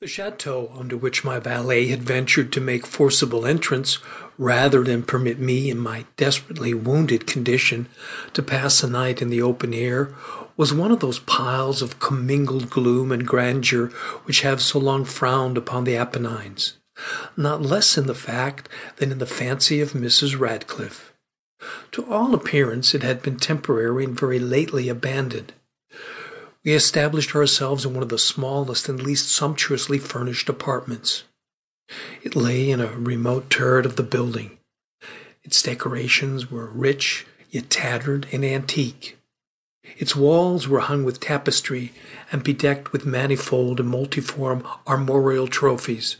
The chateau under which my valet had ventured to make forcible entrance, rather than permit me, in my desperately wounded condition, to pass the night in the open air, was one of those piles of commingled gloom and grandeur which have so long frowned upon the Apennines, not less in the fact than in the fancy of Mrs. Radcliffe. To all appearance it had been temporary and very lately abandoned. We established ourselves in one of the smallest and least sumptuously furnished apartments. It lay in a remote turret of the building. Its decorations were rich, yet tattered and antique. Its walls were hung with tapestry and bedecked with manifold and multiform armorial trophies,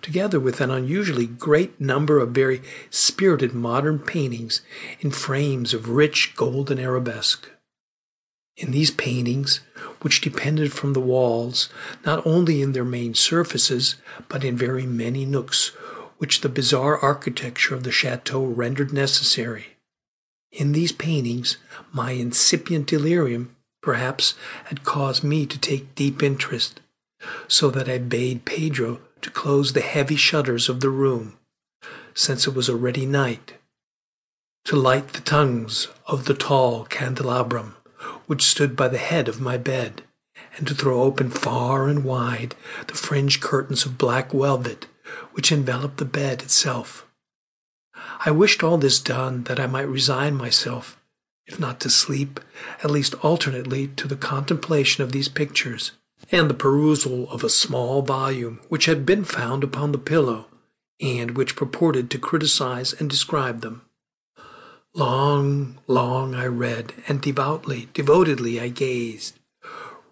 together with an unusually great number of very spirited modern paintings in frames of rich golden arabesque. In these paintings, which depended from the walls, not only in their main surfaces, but in very many nooks which the bizarre architecture of the chateau rendered necessary. In these paintings, my incipient delirium, perhaps, had caused me to take deep interest, so that I bade Pedro to close the heavy shutters of the room, since it was already night, to light the tongues of the tall candelabrum which stood by the head of my bed, and to throw open far and wide the fringed curtains of black velvet which enveloped the bed itself. I wished all this done that I might resign myself, if not to sleep, at least alternately to the contemplation of these pictures and the perusal of a small volume which had been found upon the pillow and which purported to criticize and describe them. Long, long I read, and devoutly, devotedly I gazed.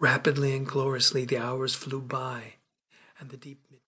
Rapidly and gloriously the hours flew by, and the deep